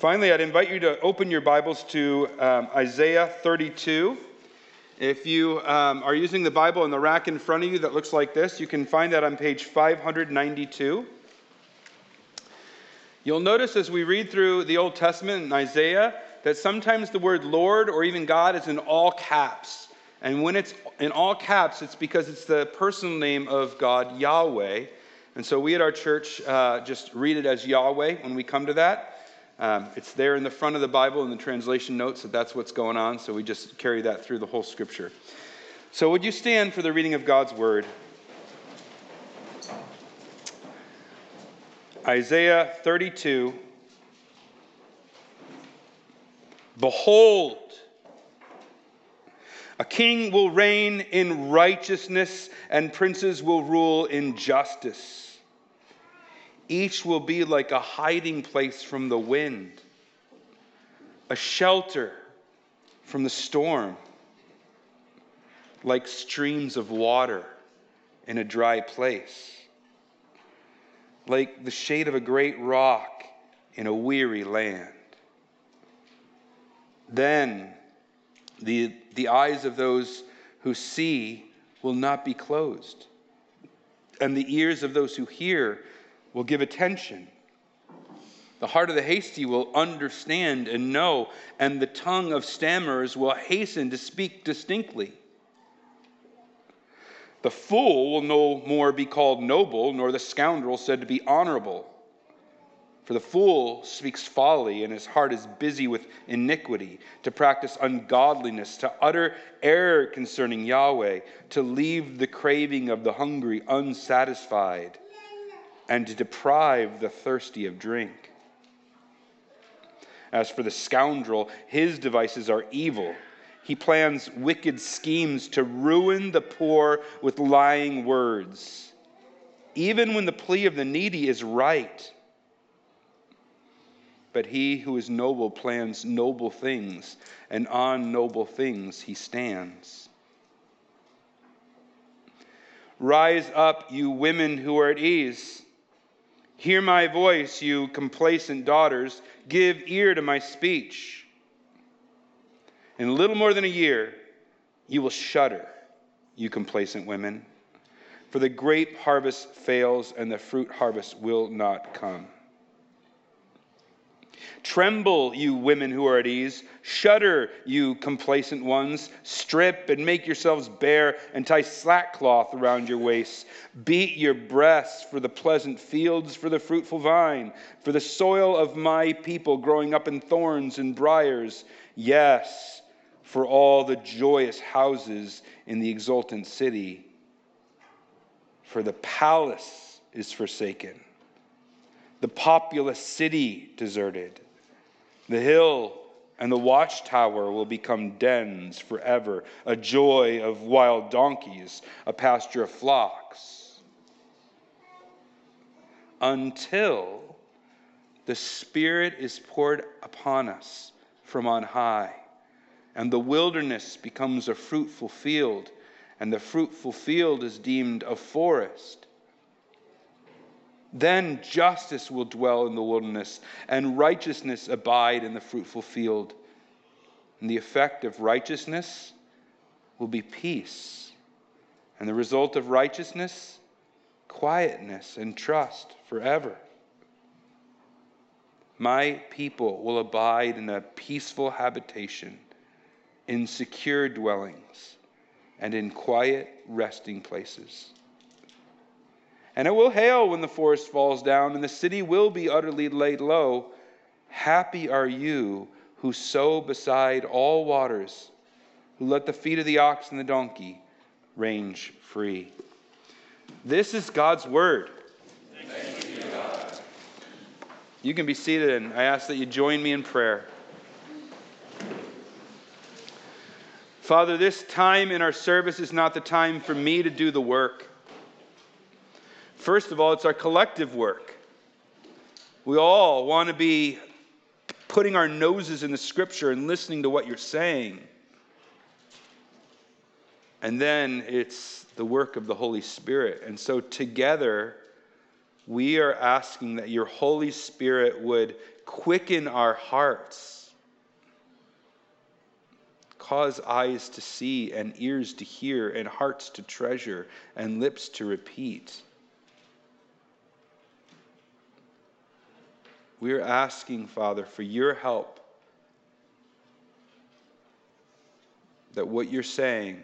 Finally, I'd invite you to open your Bibles to um, Isaiah 32. If you um, are using the Bible in the rack in front of you that looks like this, you can find that on page 592. You'll notice as we read through the Old Testament in Isaiah that sometimes the word Lord or even God is in all caps. And when it's in all caps, it's because it's the personal name of God, Yahweh. And so we at our church uh, just read it as Yahweh when we come to that. Um, it's there in the front of the Bible in the translation notes that that's what's going on, so we just carry that through the whole scripture. So, would you stand for the reading of God's word? Isaiah 32. Behold, a king will reign in righteousness, and princes will rule in justice. Each will be like a hiding place from the wind, a shelter from the storm, like streams of water in a dry place, like the shade of a great rock in a weary land. Then the, the eyes of those who see will not be closed, and the ears of those who hear will give attention. The heart of the hasty will understand and know, and the tongue of stammerers will hasten to speak distinctly. The fool will no more be called noble, nor the scoundrel said to be honorable. For the fool speaks folly, and his heart is busy with iniquity, to practice ungodliness, to utter error concerning Yahweh, to leave the craving of the hungry unsatisfied and to deprive the thirsty of drink. As for the scoundrel, his devices are evil. He plans wicked schemes to ruin the poor with lying words, even when the plea of the needy is right. But he who is noble plans noble things, and on noble things he stands. Rise up, you women who are at ease. Hear my voice, you complacent daughters. Give ear to my speech. In a little more than a year, you will shudder, you complacent women, for the grape harvest fails and the fruit harvest will not come. Tremble, you women who are at ease. Shudder, you complacent ones. Strip and make yourselves bare and tie sackcloth around your waists. Beat your breasts for the pleasant fields, for the fruitful vine, for the soil of my people growing up in thorns and briers. Yes, for all the joyous houses in the exultant city. For the palace is forsaken the populous city deserted. The hill and the watchtower will become dens forever, a joy of wild donkeys, a pasture of flocks. Until the Spirit is poured upon us from on high, and the wilderness becomes a fruitful field, and the fruitful field is deemed a forest then justice will dwell in the wilderness, and righteousness abide in the fruitful field. And the effect of righteousness will be peace. And the result of righteousness, quietness and trust forever. My people will abide in a peaceful habitation, in secure dwellings, and in quiet resting places. And it will hail when the forest falls down, and the city will be utterly laid low. Happy are you who sow beside all waters, who let the feet of the ox and the donkey range free. This is God's word. You can be seated, and I ask that you join me in prayer. Father, this time in our service is not the time for me to do the work. First of all, it's our collective work. We all want to be putting our noses in the scripture and listening to what you're saying. And then it's the work of the Holy Spirit. And so together, we are asking that your Holy Spirit would quicken our hearts, cause eyes to see, and ears to hear, and hearts to treasure, and lips to repeat. We're asking, Father, for your help that what you're saying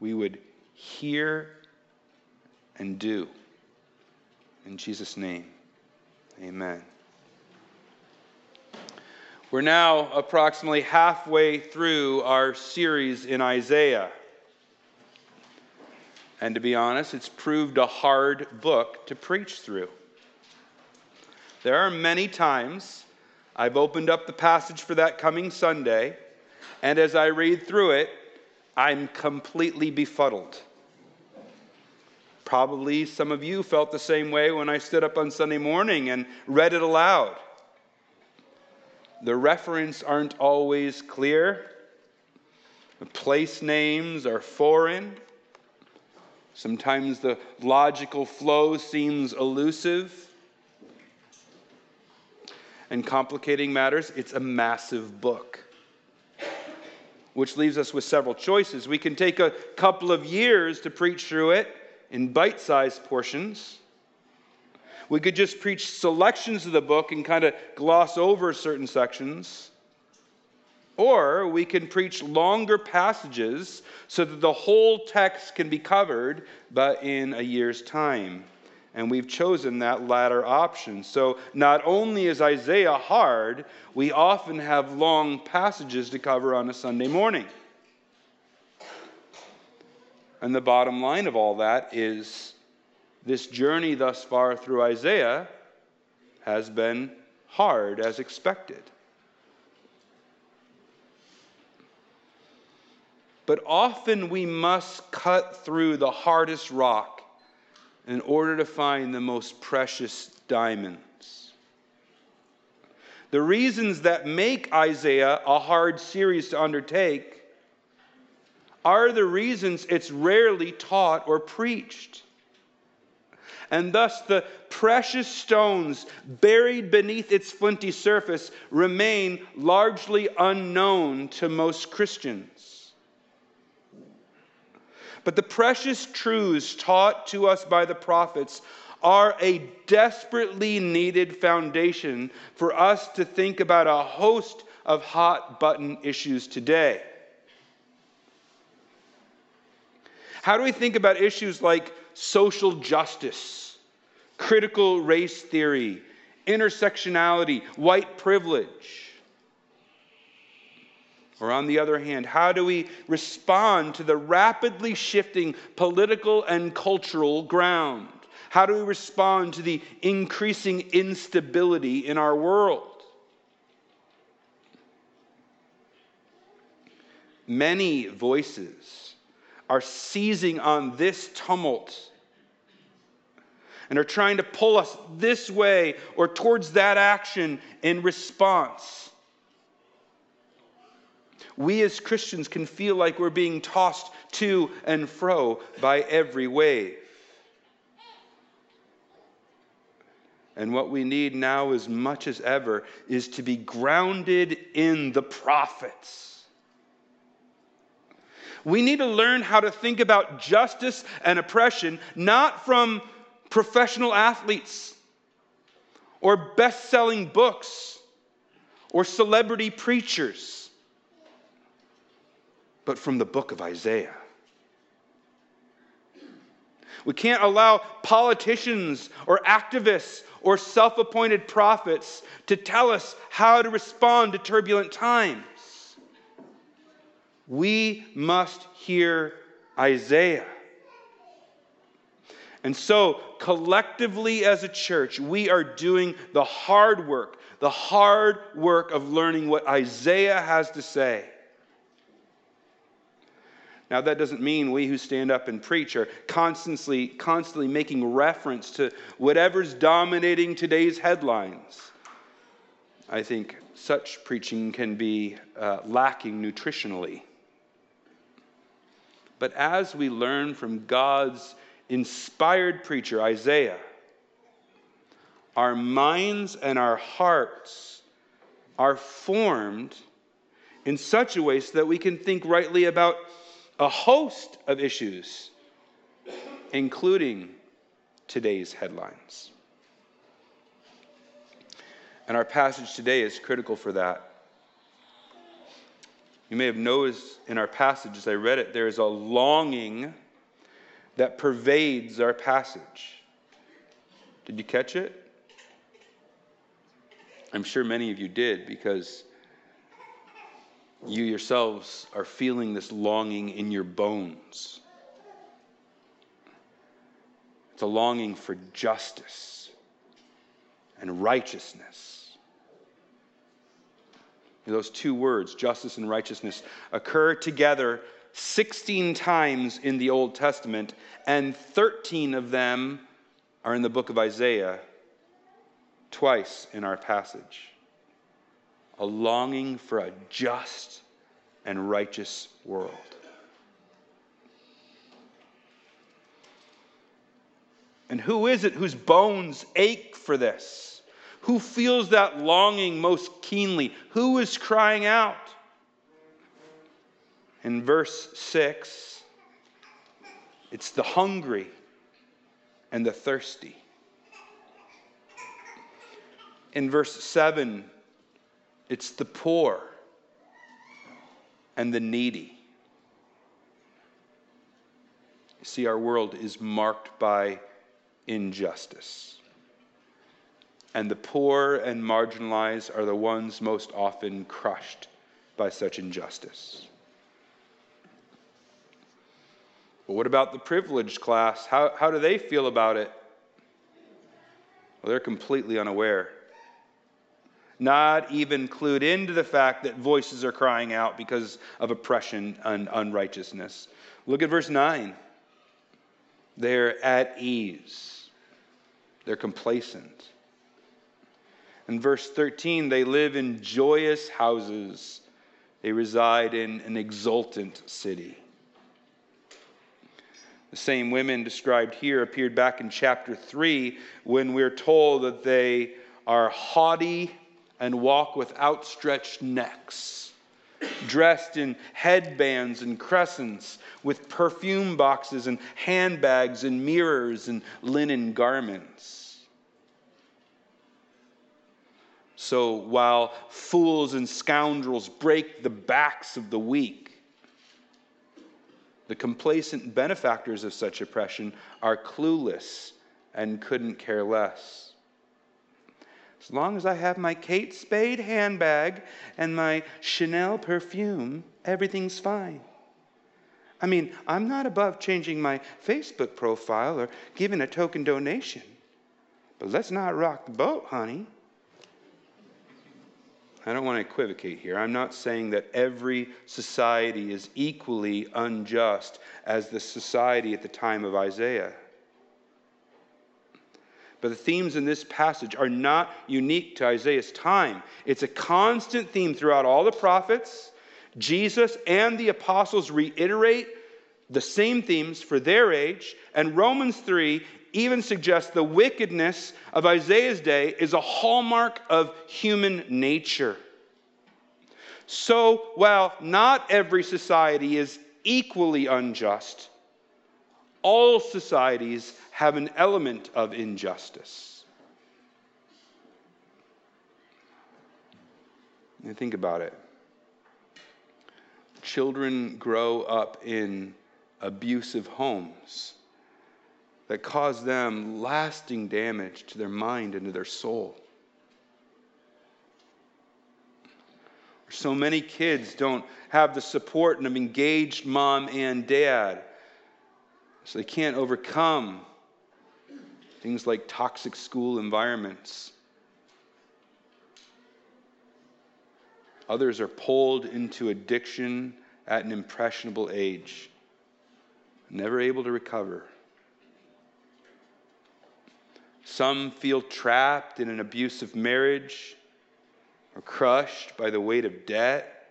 we would hear and do. In Jesus' name, amen. We're now approximately halfway through our series in Isaiah. And to be honest, it's proved a hard book to preach through. There are many times I've opened up the passage for that coming Sunday, and as I read through it, I'm completely befuddled. Probably some of you felt the same way when I stood up on Sunday morning and read it aloud. The reference aren't always clear. The place names are foreign. Sometimes the logical flow seems elusive. And complicating matters, it's a massive book which leaves us with several choices. We can take a couple of years to preach through it in bite sized portions. We could just preach selections of the book and kind of gloss over certain sections. Or we can preach longer passages so that the whole text can be covered, but in a year's time and we've chosen that latter option. So not only is Isaiah hard, we often have long passages to cover on a Sunday morning. And the bottom line of all that is this journey thus far through Isaiah has been hard as expected. But often we must cut through the hardest rock in order to find the most precious diamonds. The reasons that make Isaiah a hard series to undertake are the reasons it's rarely taught or preached. And thus, the precious stones buried beneath its flinty surface remain largely unknown to most Christians. But the precious truths taught to us by the prophets are a desperately needed foundation for us to think about a host of hot button issues today. How do we think about issues like social justice, critical race theory, intersectionality, white privilege? Or, on the other hand, how do we respond to the rapidly shifting political and cultural ground? How do we respond to the increasing instability in our world? Many voices are seizing on this tumult and are trying to pull us this way or towards that action in response we as Christians can feel like we're being tossed to and fro by every wave. And what we need now, as much as ever, is to be grounded in the prophets. We need to learn how to think about justice and oppression not from professional athletes or best selling books or celebrity preachers but from the book of Isaiah. We can't allow politicians or activists or self appointed prophets to tell us how to respond to turbulent times. We must hear Isaiah. And so, collectively as a church, we are doing the hard work, the hard work of learning what Isaiah has to say. Now, that doesn't mean we who stand up and preach are constantly, constantly making reference to whatever's dominating today's headlines. I think such preaching can be uh, lacking nutritionally. But as we learn from God's inspired preacher, Isaiah, our minds and our hearts are formed in such a way so that we can think rightly about a host of issues, including today's headlines. And our passage today is critical for that. You may have noticed in our passage as I read it, there is a longing that pervades our passage. Did you catch it? I'm sure many of you did because you yourselves are feeling this longing in your bones. It's a longing for justice and righteousness. Those two words, justice and righteousness, occur together 16 times in the Old Testament, and 13 of them are in the book of Isaiah, twice in our passage. A longing for a just and righteous world. And who is it whose bones ache for this? Who feels that longing most keenly? Who is crying out? In verse 6, it's the hungry and the thirsty. In verse 7, it's the poor and the needy. See, our world is marked by injustice. And the poor and marginalized are the ones most often crushed by such injustice. But what about the privileged class? How, how do they feel about it? Well, they're completely unaware. Not even clued into the fact that voices are crying out because of oppression and unrighteousness. Look at verse 9. They're at ease, they're complacent. In verse 13, they live in joyous houses, they reside in an exultant city. The same women described here appeared back in chapter 3 when we're told that they are haughty and walk with outstretched necks, dressed in headbands and crescents, with perfume boxes and handbags and mirrors and linen garments. So while fools and scoundrels break the backs of the weak, the complacent benefactors of such oppression are clueless and couldn't care less. As long as I have my Kate Spade handbag and my Chanel perfume, everything's fine. I mean, I'm not above changing my Facebook profile or giving a token donation. But let's not rock the boat, honey. I don't want to equivocate here. I'm not saying that every society is equally unjust as the society at the time of Isaiah. But the themes in this passage are not unique to Isaiah's time. It's a constant theme throughout all the prophets. Jesus and the apostles reiterate the same themes for their age, and Romans 3 even suggests the wickedness of Isaiah's day is a hallmark of human nature. So, while not every society is equally unjust, all societies have an element of injustice. And think about it. Children grow up in abusive homes that cause them lasting damage to their mind and to their soul. So many kids don't have the support of an engaged mom and dad, so they can't overcome things like toxic school environments. Others are pulled into addiction at an impressionable age, never able to recover. Some feel trapped in an abusive marriage or crushed by the weight of debt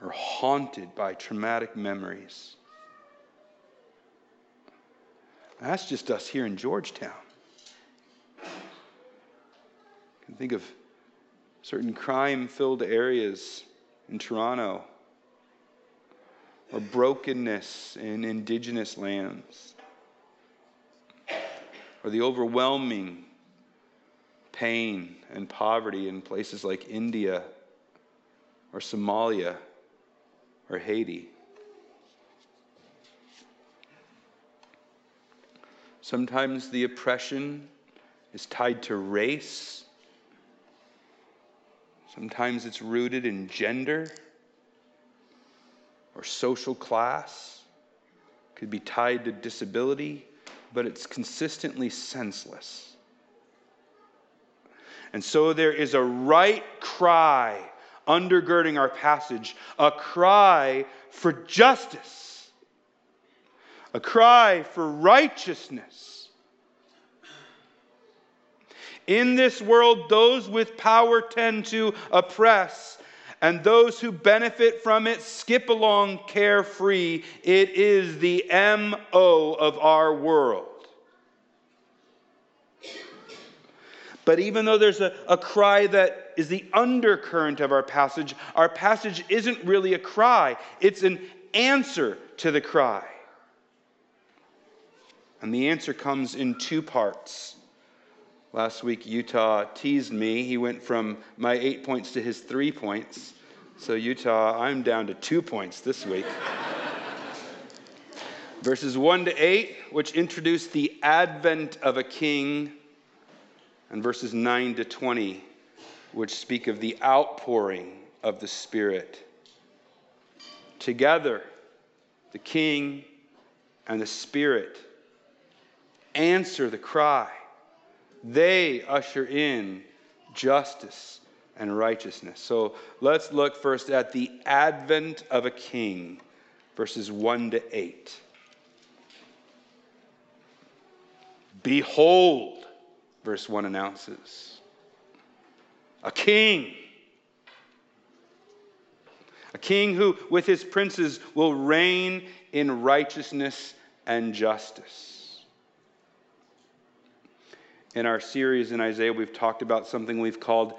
or haunted by traumatic memories. That's just us here in Georgetown. I can think of certain crime filled areas in Toronto, or brokenness in indigenous lands, or the overwhelming pain and poverty in places like India or Somalia or Haiti. Sometimes the oppression is tied to race. Sometimes it's rooted in gender or social class. It could be tied to disability, but it's consistently senseless. And so there is a right cry undergirding our passage, a cry for justice a cry for righteousness. In this world, those with power tend to oppress, and those who benefit from it skip along carefree. It is the MO of our world. But even though there's a, a cry that is the undercurrent of our passage, our passage isn't really a cry, it's an answer to the cry. And the answer comes in two parts. Last week, Utah teased me. He went from my eight points to his three points. So, Utah, I'm down to two points this week. Verses 1 to 8, which introduce the advent of a king, and verses 9 to 20, which speak of the outpouring of the Spirit. Together, the king and the Spirit answer the cry. They usher in justice and righteousness. So let's look first at the advent of a king, verses 1 to 8. Behold, verse 1 announces, a king. A king who, with his princes, will reign in righteousness and justice. In our series in Isaiah, we've talked about something we've called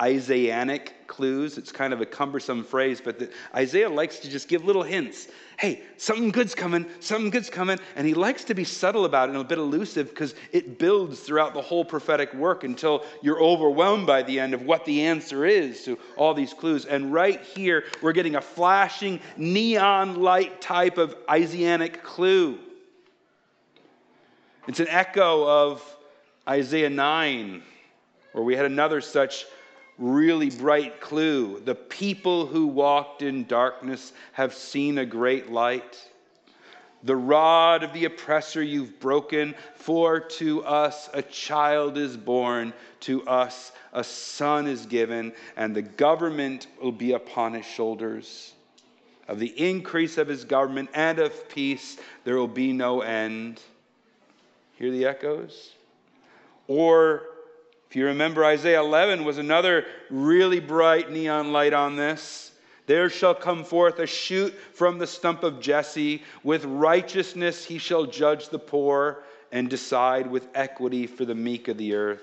Isaianic clues. It's kind of a cumbersome phrase, but the, Isaiah likes to just give little hints. Hey, something good's coming, something good's coming. And he likes to be subtle about it and a bit elusive because it builds throughout the whole prophetic work until you're overwhelmed by the end of what the answer is to all these clues. And right here, we're getting a flashing neon light type of Isaianic clue. It's an echo of Isaiah 9, where we had another such really bright clue. The people who walked in darkness have seen a great light. The rod of the oppressor you've broken, for to us a child is born, to us a son is given, and the government will be upon his shoulders. Of the increase of his government and of peace, there will be no end. Hear the echoes? Or if you remember, Isaiah 11 was another really bright neon light on this. There shall come forth a shoot from the stump of Jesse. With righteousness he shall judge the poor and decide with equity for the meek of the earth.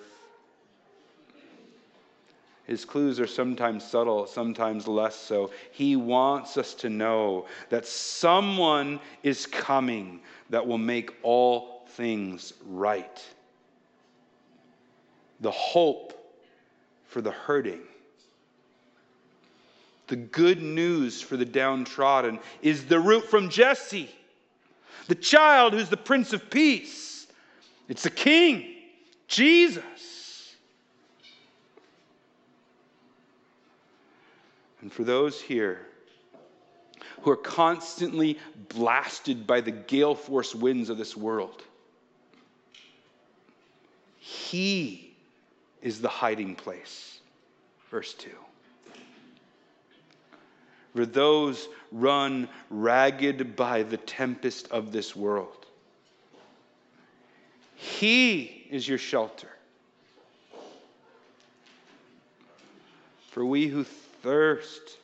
His clues are sometimes subtle, sometimes less so. He wants us to know that someone is coming that will make all things right the hope for the hurting. The good news for the downtrodden is the root from Jesse, the child who's the Prince of Peace. It's the King, Jesus. And for those here who are constantly blasted by the gale force winds of this world, He is the hiding place. Verse 2. For those run ragged by the tempest of this world. He is your shelter. For we who thirst,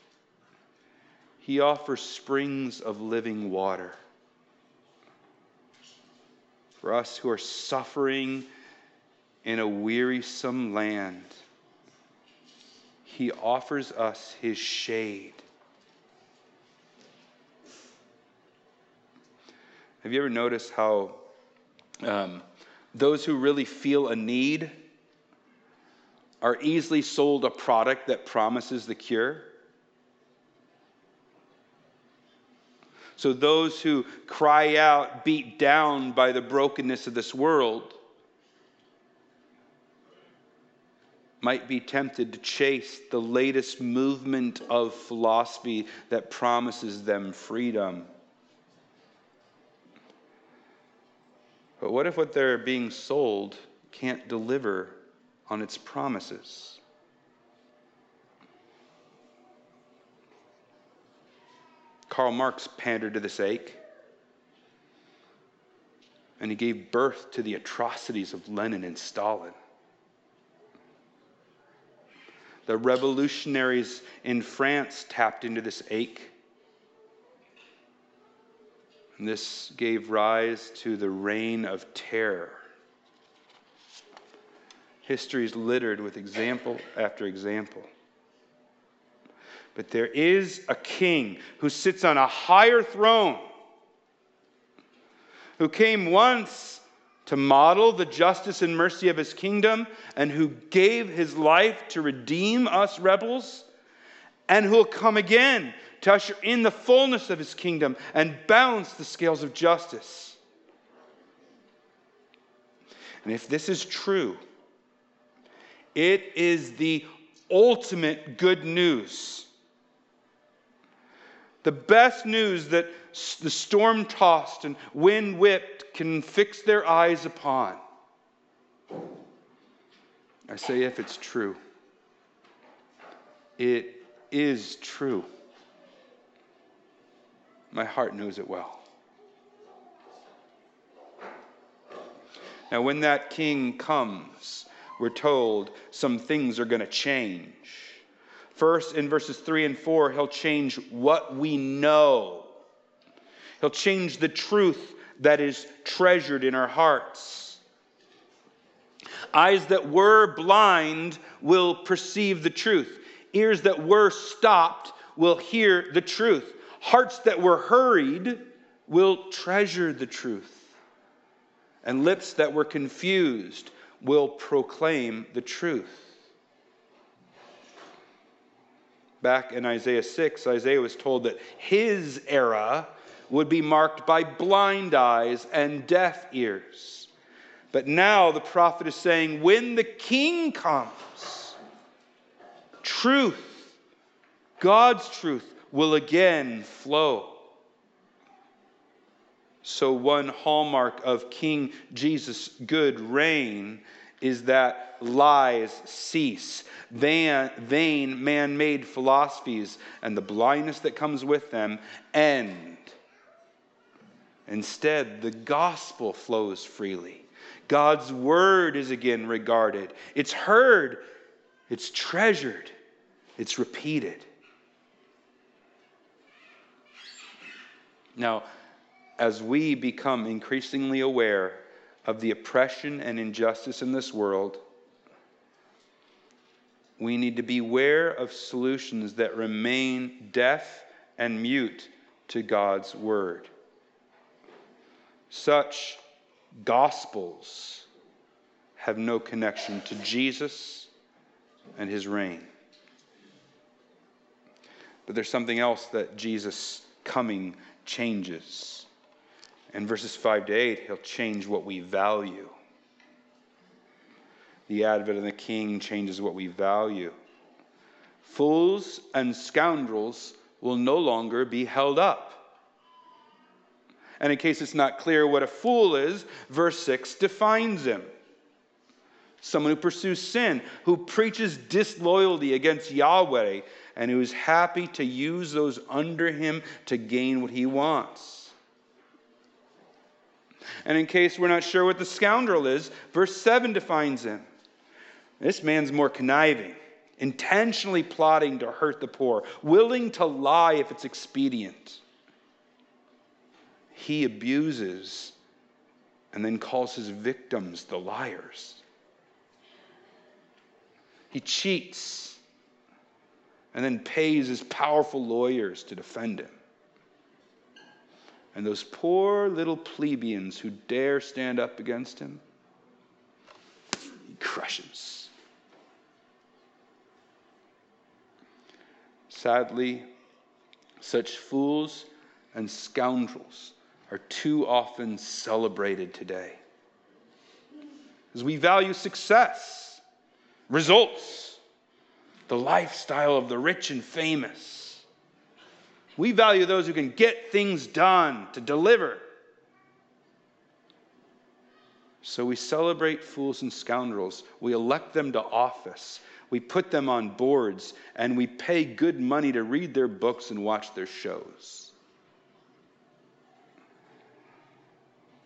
he offers springs of living water. For us who are suffering in a wearisome land. he offers us his shade. Have you ever noticed how um, those who really feel a need are easily sold a product that promises the cure? So, those who cry out, beat down by the brokenness of this world, might be tempted to chase the latest movement of philosophy that promises them freedom. But what if what they're being sold can't deliver on its promises? Karl Marx pandered to this ache. And he gave birth to the atrocities of Lenin and Stalin. The revolutionaries in France tapped into this ache. And this gave rise to the reign of terror. History is littered with example after example. But there is a king who sits on a higher throne, who came once to model the justice and mercy of his kingdom, and who gave his life to redeem us rebels, and who will come again to usher in the fullness of his kingdom and balance the scales of justice. And if this is true, it is the ultimate good news the best news that the storm tossed and wind whipped can fix their eyes upon. I say, if it's true, it is true. My heart knows it well. Now, when that king comes, we're told some things are going to change. First, in verses 3 and 4, he'll change what we know. He'll change the truth that is treasured in our hearts. Eyes that were blind will perceive the truth. Ears that were stopped will hear the truth. Hearts that were hurried will treasure the truth. And lips that were confused will proclaim the truth. Back in Isaiah 6, Isaiah was told that his era would be marked by blind eyes and deaf ears. But now the prophet is saying, when the king comes, truth, God's truth, will again flow. So, one hallmark of King Jesus' good reign is that lies cease. Vain, vain man made philosophies and the blindness that comes with them end. Instead, the gospel flows freely. God's word is again regarded. It's heard, it's treasured, it's repeated. Now, as we become increasingly aware of the oppression and injustice in this world, we need to beware of solutions that remain deaf and mute to God's word. Such gospels have no connection to Jesus and his reign. But there's something else that Jesus' coming changes. In verses 5 to 8, he'll change what we value. The advent of the king changes what we value. Fools and scoundrels will no longer be held up. And in case it's not clear what a fool is, verse 6 defines him someone who pursues sin, who preaches disloyalty against Yahweh, and who is happy to use those under him to gain what he wants. And in case we're not sure what the scoundrel is, verse 7 defines him. This man's more conniving, intentionally plotting to hurt the poor, willing to lie if it's expedient. He abuses and then calls his victims the liars. He cheats and then pays his powerful lawyers to defend him. And those poor little plebeians who dare stand up against him, he crushes. Sadly, such fools and scoundrels are too often celebrated today. As we value success, results, the lifestyle of the rich and famous. We value those who can get things done, to deliver. So we celebrate fools and scoundrels. We elect them to office. We put them on boards and we pay good money to read their books and watch their shows.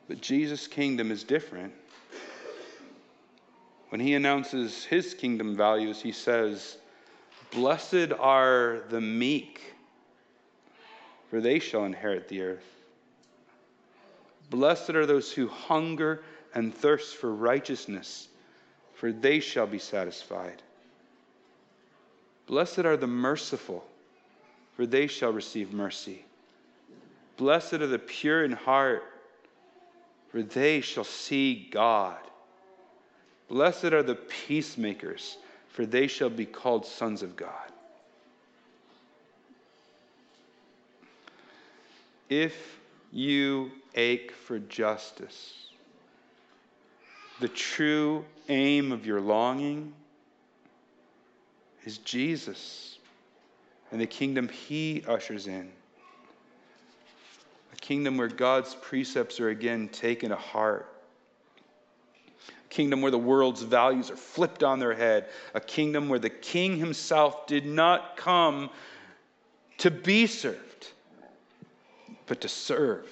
But Jesus' kingdom is different. When he announces his kingdom values, he says, Blessed are the meek, for they shall inherit the earth. Blessed are those who hunger and thirst for righteousness, for they shall be satisfied. Blessed are the merciful, for they shall receive mercy. Blessed are the pure in heart, for they shall see God. Blessed are the peacemakers, for they shall be called sons of God. If you ache for justice, the true aim of your longing is Jesus and the kingdom he ushers in. Kingdom where God's precepts are again taken to heart. A kingdom where the world's values are flipped on their head. A kingdom where the king himself did not come to be served, but to serve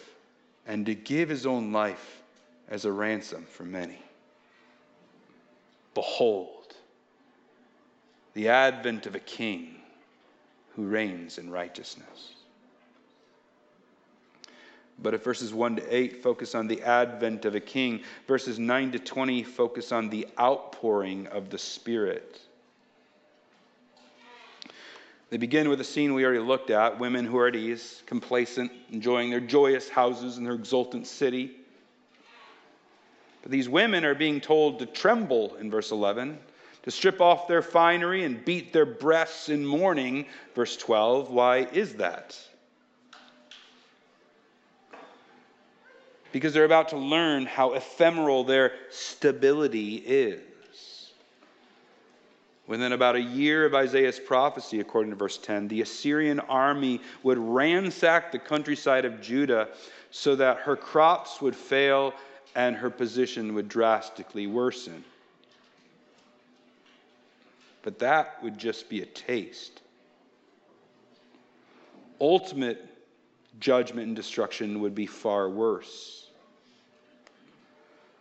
and to give his own life as a ransom for many. Behold, the advent of a king who reigns in righteousness. But if verses 1 to 8 focus on the advent of a king, verses 9 to 20 focus on the outpouring of the Spirit. They begin with a scene we already looked at women who are at ease, complacent, enjoying their joyous houses in their exultant city. But these women are being told to tremble in verse 11 to strip off their finery and beat their breasts in mourning. Verse 12, why is that? Because they're about to learn how ephemeral their stability is. Within about a year of Isaiah's prophecy, according to verse 10, the Assyrian army would ransack the countryside of Judah so that her crops would fail and her position would drastically worsen. But that would just be a taste. Ultimate judgment and destruction would be far worse.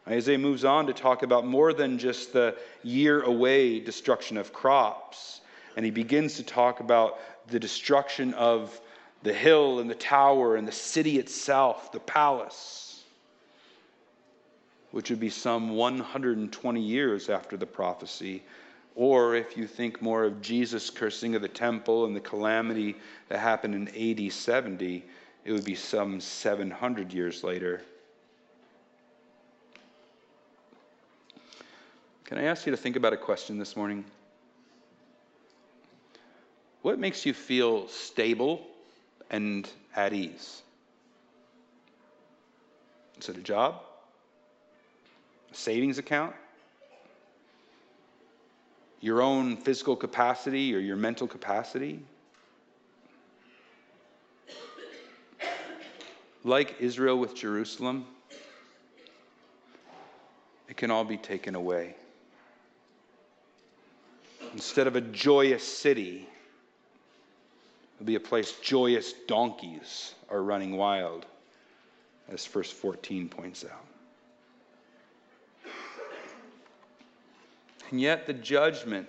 Isaiah moves on to talk about more than just the year away destruction of crops. And he begins to talk about the destruction of the hill and the tower and the city itself, the palace, which would be some 120 years after the prophecy or if you think more of Jesus cursing of the temple and the calamity that happened in AD 70, it would be some 700 years later. Can I ask you to think about a question this morning? What makes you feel stable and at ease? Is it a job? A savings account? your own physical capacity or your mental capacity. Like Israel with Jerusalem, it can all be taken away. Instead of a joyous city, it'll be a place joyous donkeys are running wild, as verse 14 points out. And yet, the judgment,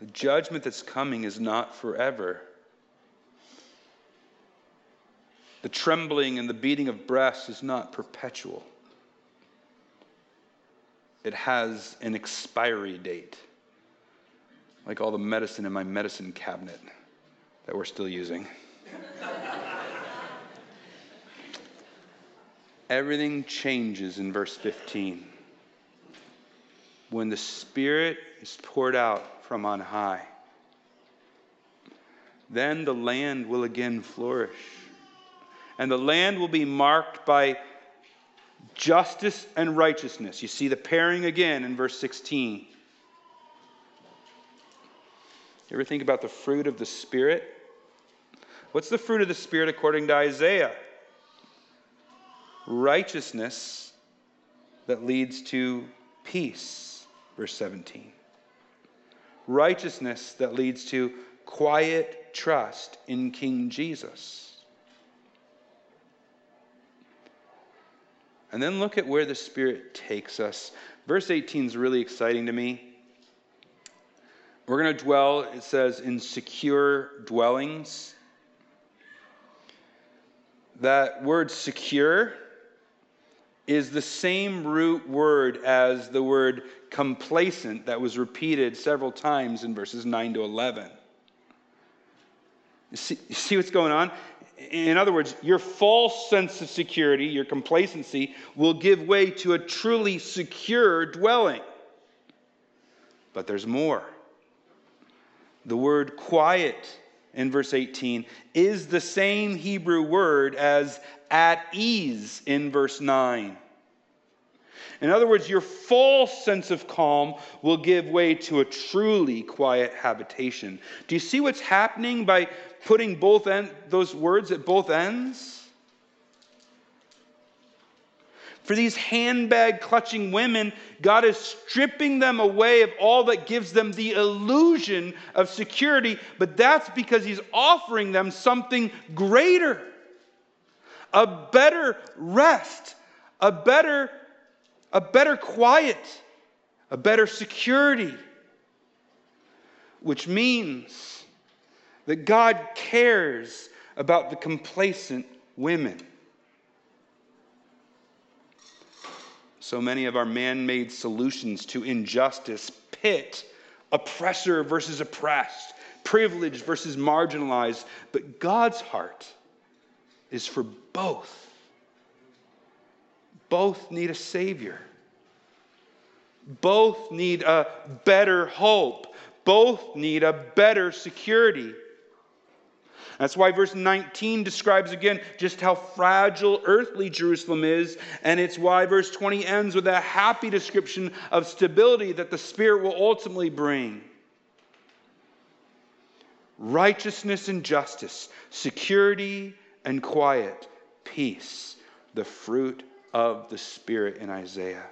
the judgment that's coming is not forever. The trembling and the beating of breasts is not perpetual, it has an expiry date. like all the medicine in my medicine cabinet that we're still using. Everything changes in verse 15. When the Spirit is poured out from on high, then the land will again flourish. And the land will be marked by justice and righteousness. You see the pairing again in verse 16. You ever think about the fruit of the Spirit? What's the fruit of the Spirit according to Isaiah? Righteousness that leads to peace, verse 17. Righteousness that leads to quiet trust in King Jesus. And then look at where the Spirit takes us. Verse 18 is really exciting to me. We're going to dwell, it says, in secure dwellings. That word secure is the same root word as the word complacent that was repeated several times in verses 9 to 11. You see, you see what's going on? In other words, your false sense of security, your complacency, will give way to a truly secure dwelling. But there's more. The word quiet in verse 18 is the same Hebrew word as at ease in verse 9. In other words, your false sense of calm will give way to a truly quiet habitation. Do you see what's happening by putting both end, those words at both ends? For these handbag clutching women, God is stripping them away of all that gives them the illusion of security, but that's because He's offering them something greater a better rest, a better, a better quiet, a better security, which means that God cares about the complacent women. So many of our man made solutions to injustice pit oppressor versus oppressed, privileged versus marginalized. But God's heart is for both. Both need a Savior. Both need a better hope. Both need a better security. That's why verse 19 describes again just how fragile earthly Jerusalem is, and it's why verse 20 ends with a happy description of stability that the Spirit will ultimately bring. Righteousness and justice, security and quiet, peace, the fruit of the Spirit in Isaiah.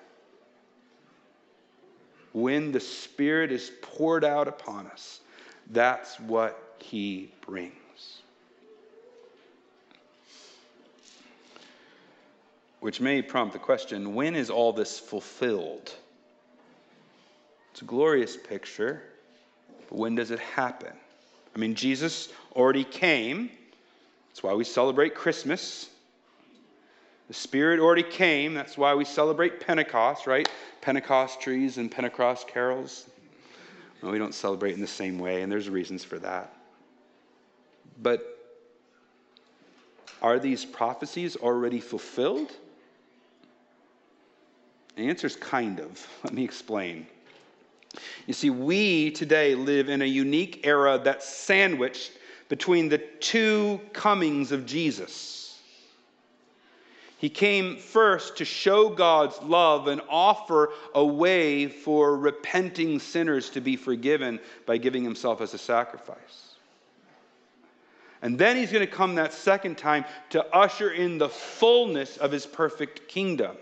When the Spirit is poured out upon us, that's what He brings. which may prompt the question when is all this fulfilled? It's a glorious picture, but when does it happen? I mean, Jesus already came. That's why we celebrate Christmas. The Spirit already came. That's why we celebrate Pentecost, right? Pentecost trees and Pentecost carols. No, we don't celebrate in the same way, and there's reasons for that. But are these prophecies already fulfilled? The answer is kind of. Let me explain. You see, we today live in a unique era that's sandwiched between the two comings of Jesus. He came first to show God's love and offer a way for repenting sinners to be forgiven by giving himself as a sacrifice. And then he's going to come that second time to usher in the fullness of his perfect kingdom.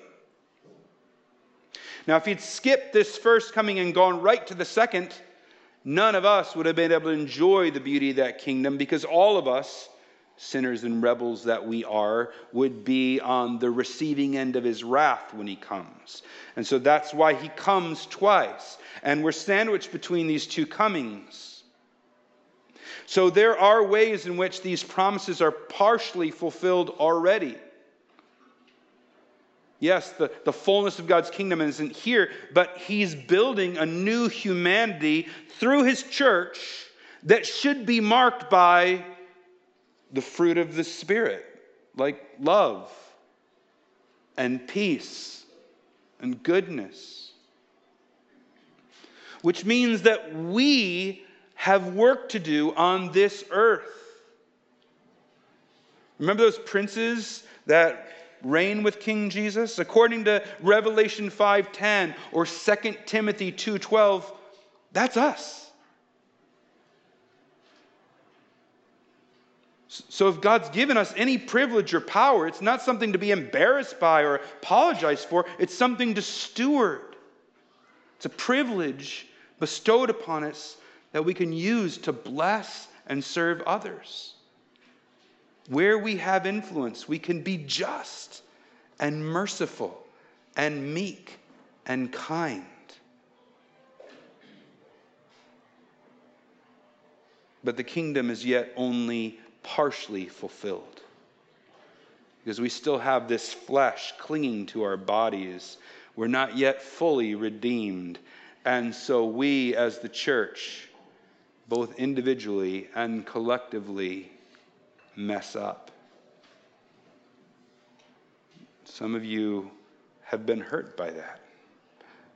Now, if he'd skipped this first coming and gone right to the second, none of us would have been able to enjoy the beauty of that kingdom because all of us, sinners and rebels that we are, would be on the receiving end of his wrath when he comes. And so that's why he comes twice. And we're sandwiched between these two comings. So there are ways in which these promises are partially fulfilled already. Yes, the, the fullness of God's kingdom isn't here, but He's building a new humanity through His church that should be marked by the fruit of the Spirit, like love and peace and goodness. Which means that we have work to do on this earth. Remember those princes that reign with King Jesus? According to Revelation 5:10 or 2 Timothy 2:12, that's us. So, if God's given us any privilege or power, it's not something to be embarrassed by or apologize for, it's something to steward. It's a privilege bestowed upon us that we can use to bless and serve others. Where we have influence, we can be just and merciful and meek and kind. But the kingdom is yet only partially fulfilled. Because we still have this flesh clinging to our bodies. We're not yet fully redeemed. And so we, as the church, both individually and collectively, mess up. Some of you have been hurt by that.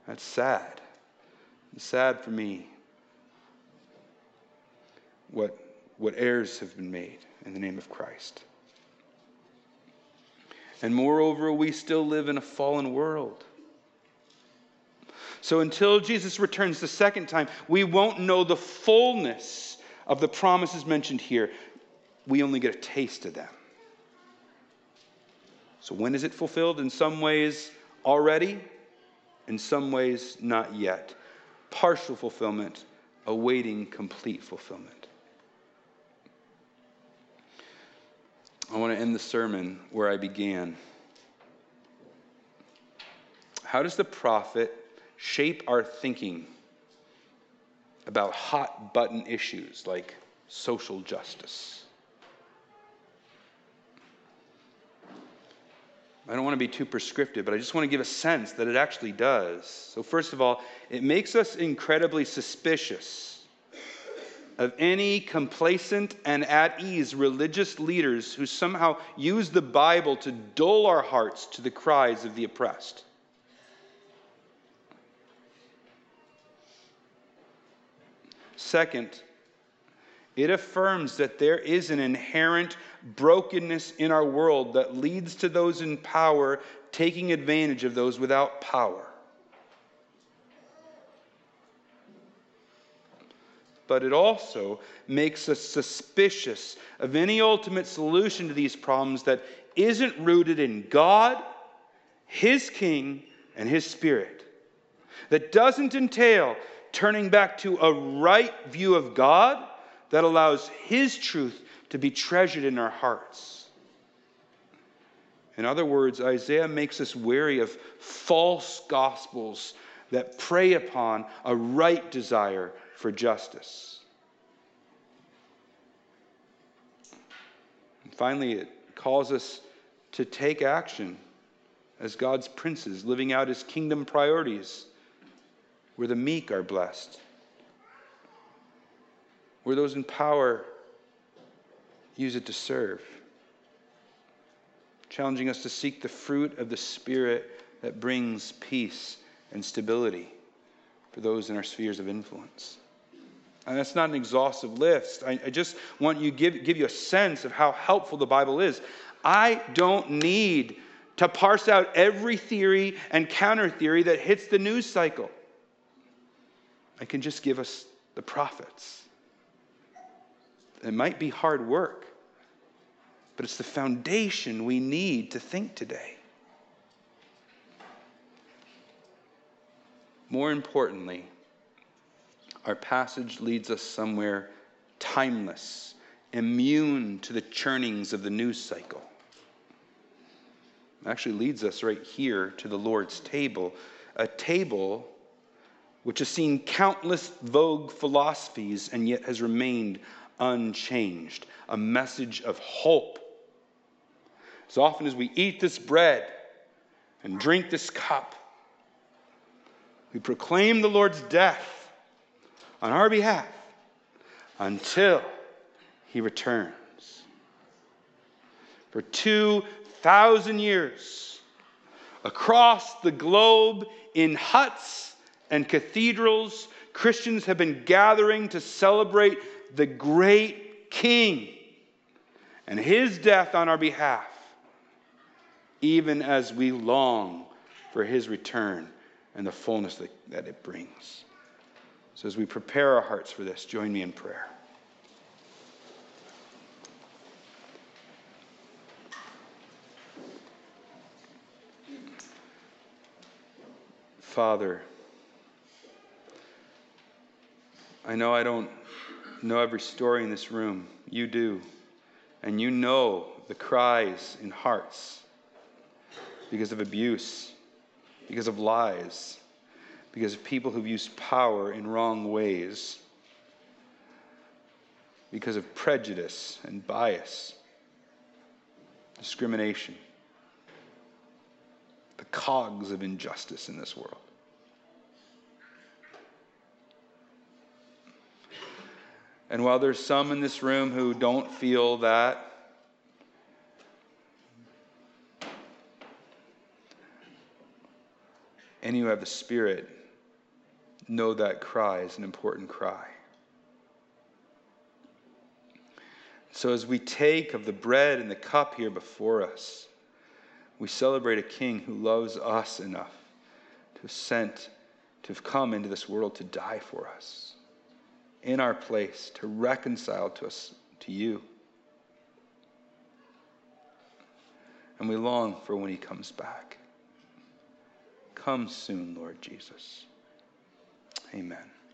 That's sad. It's sad for me what what errors have been made in the name of Christ. And moreover, we still live in a fallen world. So until Jesus returns the second time, we won't know the fullness of the promises mentioned here. We only get a taste of them. So when is it fulfilled? In some ways, already, in some ways, not yet. Partial fulfillment, awaiting complete fulfillment. I want to end the sermon where I began. How does the prophet shape our thinking about hot button issues like social justice? I don't want to be too prescriptive, but I just want to give a sense that it actually does. So, first of all, it makes us incredibly suspicious of any complacent and at ease religious leaders who somehow use the Bible to dull our hearts to the cries of the oppressed. Second, it affirms that there is an inherent brokenness in our world that leads to those in power taking advantage of those without power. But it also makes us suspicious of any ultimate solution to these problems that isn't rooted in God, His King, and His Spirit. That doesn't entail turning back to a right view of God that allows His truth to be treasured in our hearts. In other words, Isaiah makes us wary of false gospels that prey upon a right desire for justice. And finally, it calls us to take action as God's princes, living out his kingdom priorities, where the meek are blessed, where those in power use it to serve, challenging us to seek the fruit of the Spirit that brings peace and stability for those in our spheres of influence. And that's not an exhaustive list. I, I just want you give give you a sense of how helpful the Bible is. I don't need to parse out every theory and counter theory that hits the news cycle. I can just give us the prophets. It might be hard work, but it's the foundation we need to think today. More importantly, our passage leads us somewhere timeless, immune to the churnings of the news cycle. It actually leads us right here to the Lord's table, a table which has seen countless vogue philosophies and yet has remained unchanged, a message of hope. As often as we eat this bread and drink this cup. We proclaim the Lord's death on our behalf until he returns. For 2,000 years, across the globe, in huts and cathedrals, Christians have been gathering to celebrate the great King and his death on our behalf, even as we long for his return and the fullness that, it brings. So, as we prepare our hearts for this, join me in prayer. Father, I know I don't know every story in this room. You do. And you know the cries in hearts because of abuse, because of lies, because of people who've used power in wrong ways, because of prejudice and bias, discrimination, the cogs of injustice in this world. And while there's some in this room who don't feel that, and you have the Spirit, know that cry is an important cry. So, as we take of the bread and the cup here before us, we celebrate a king who loves us enough to have sent, to have come into this world to die for us in our place to reconcile to us to you. And we long for when he comes back. Come soon, Lord Jesus. Amen.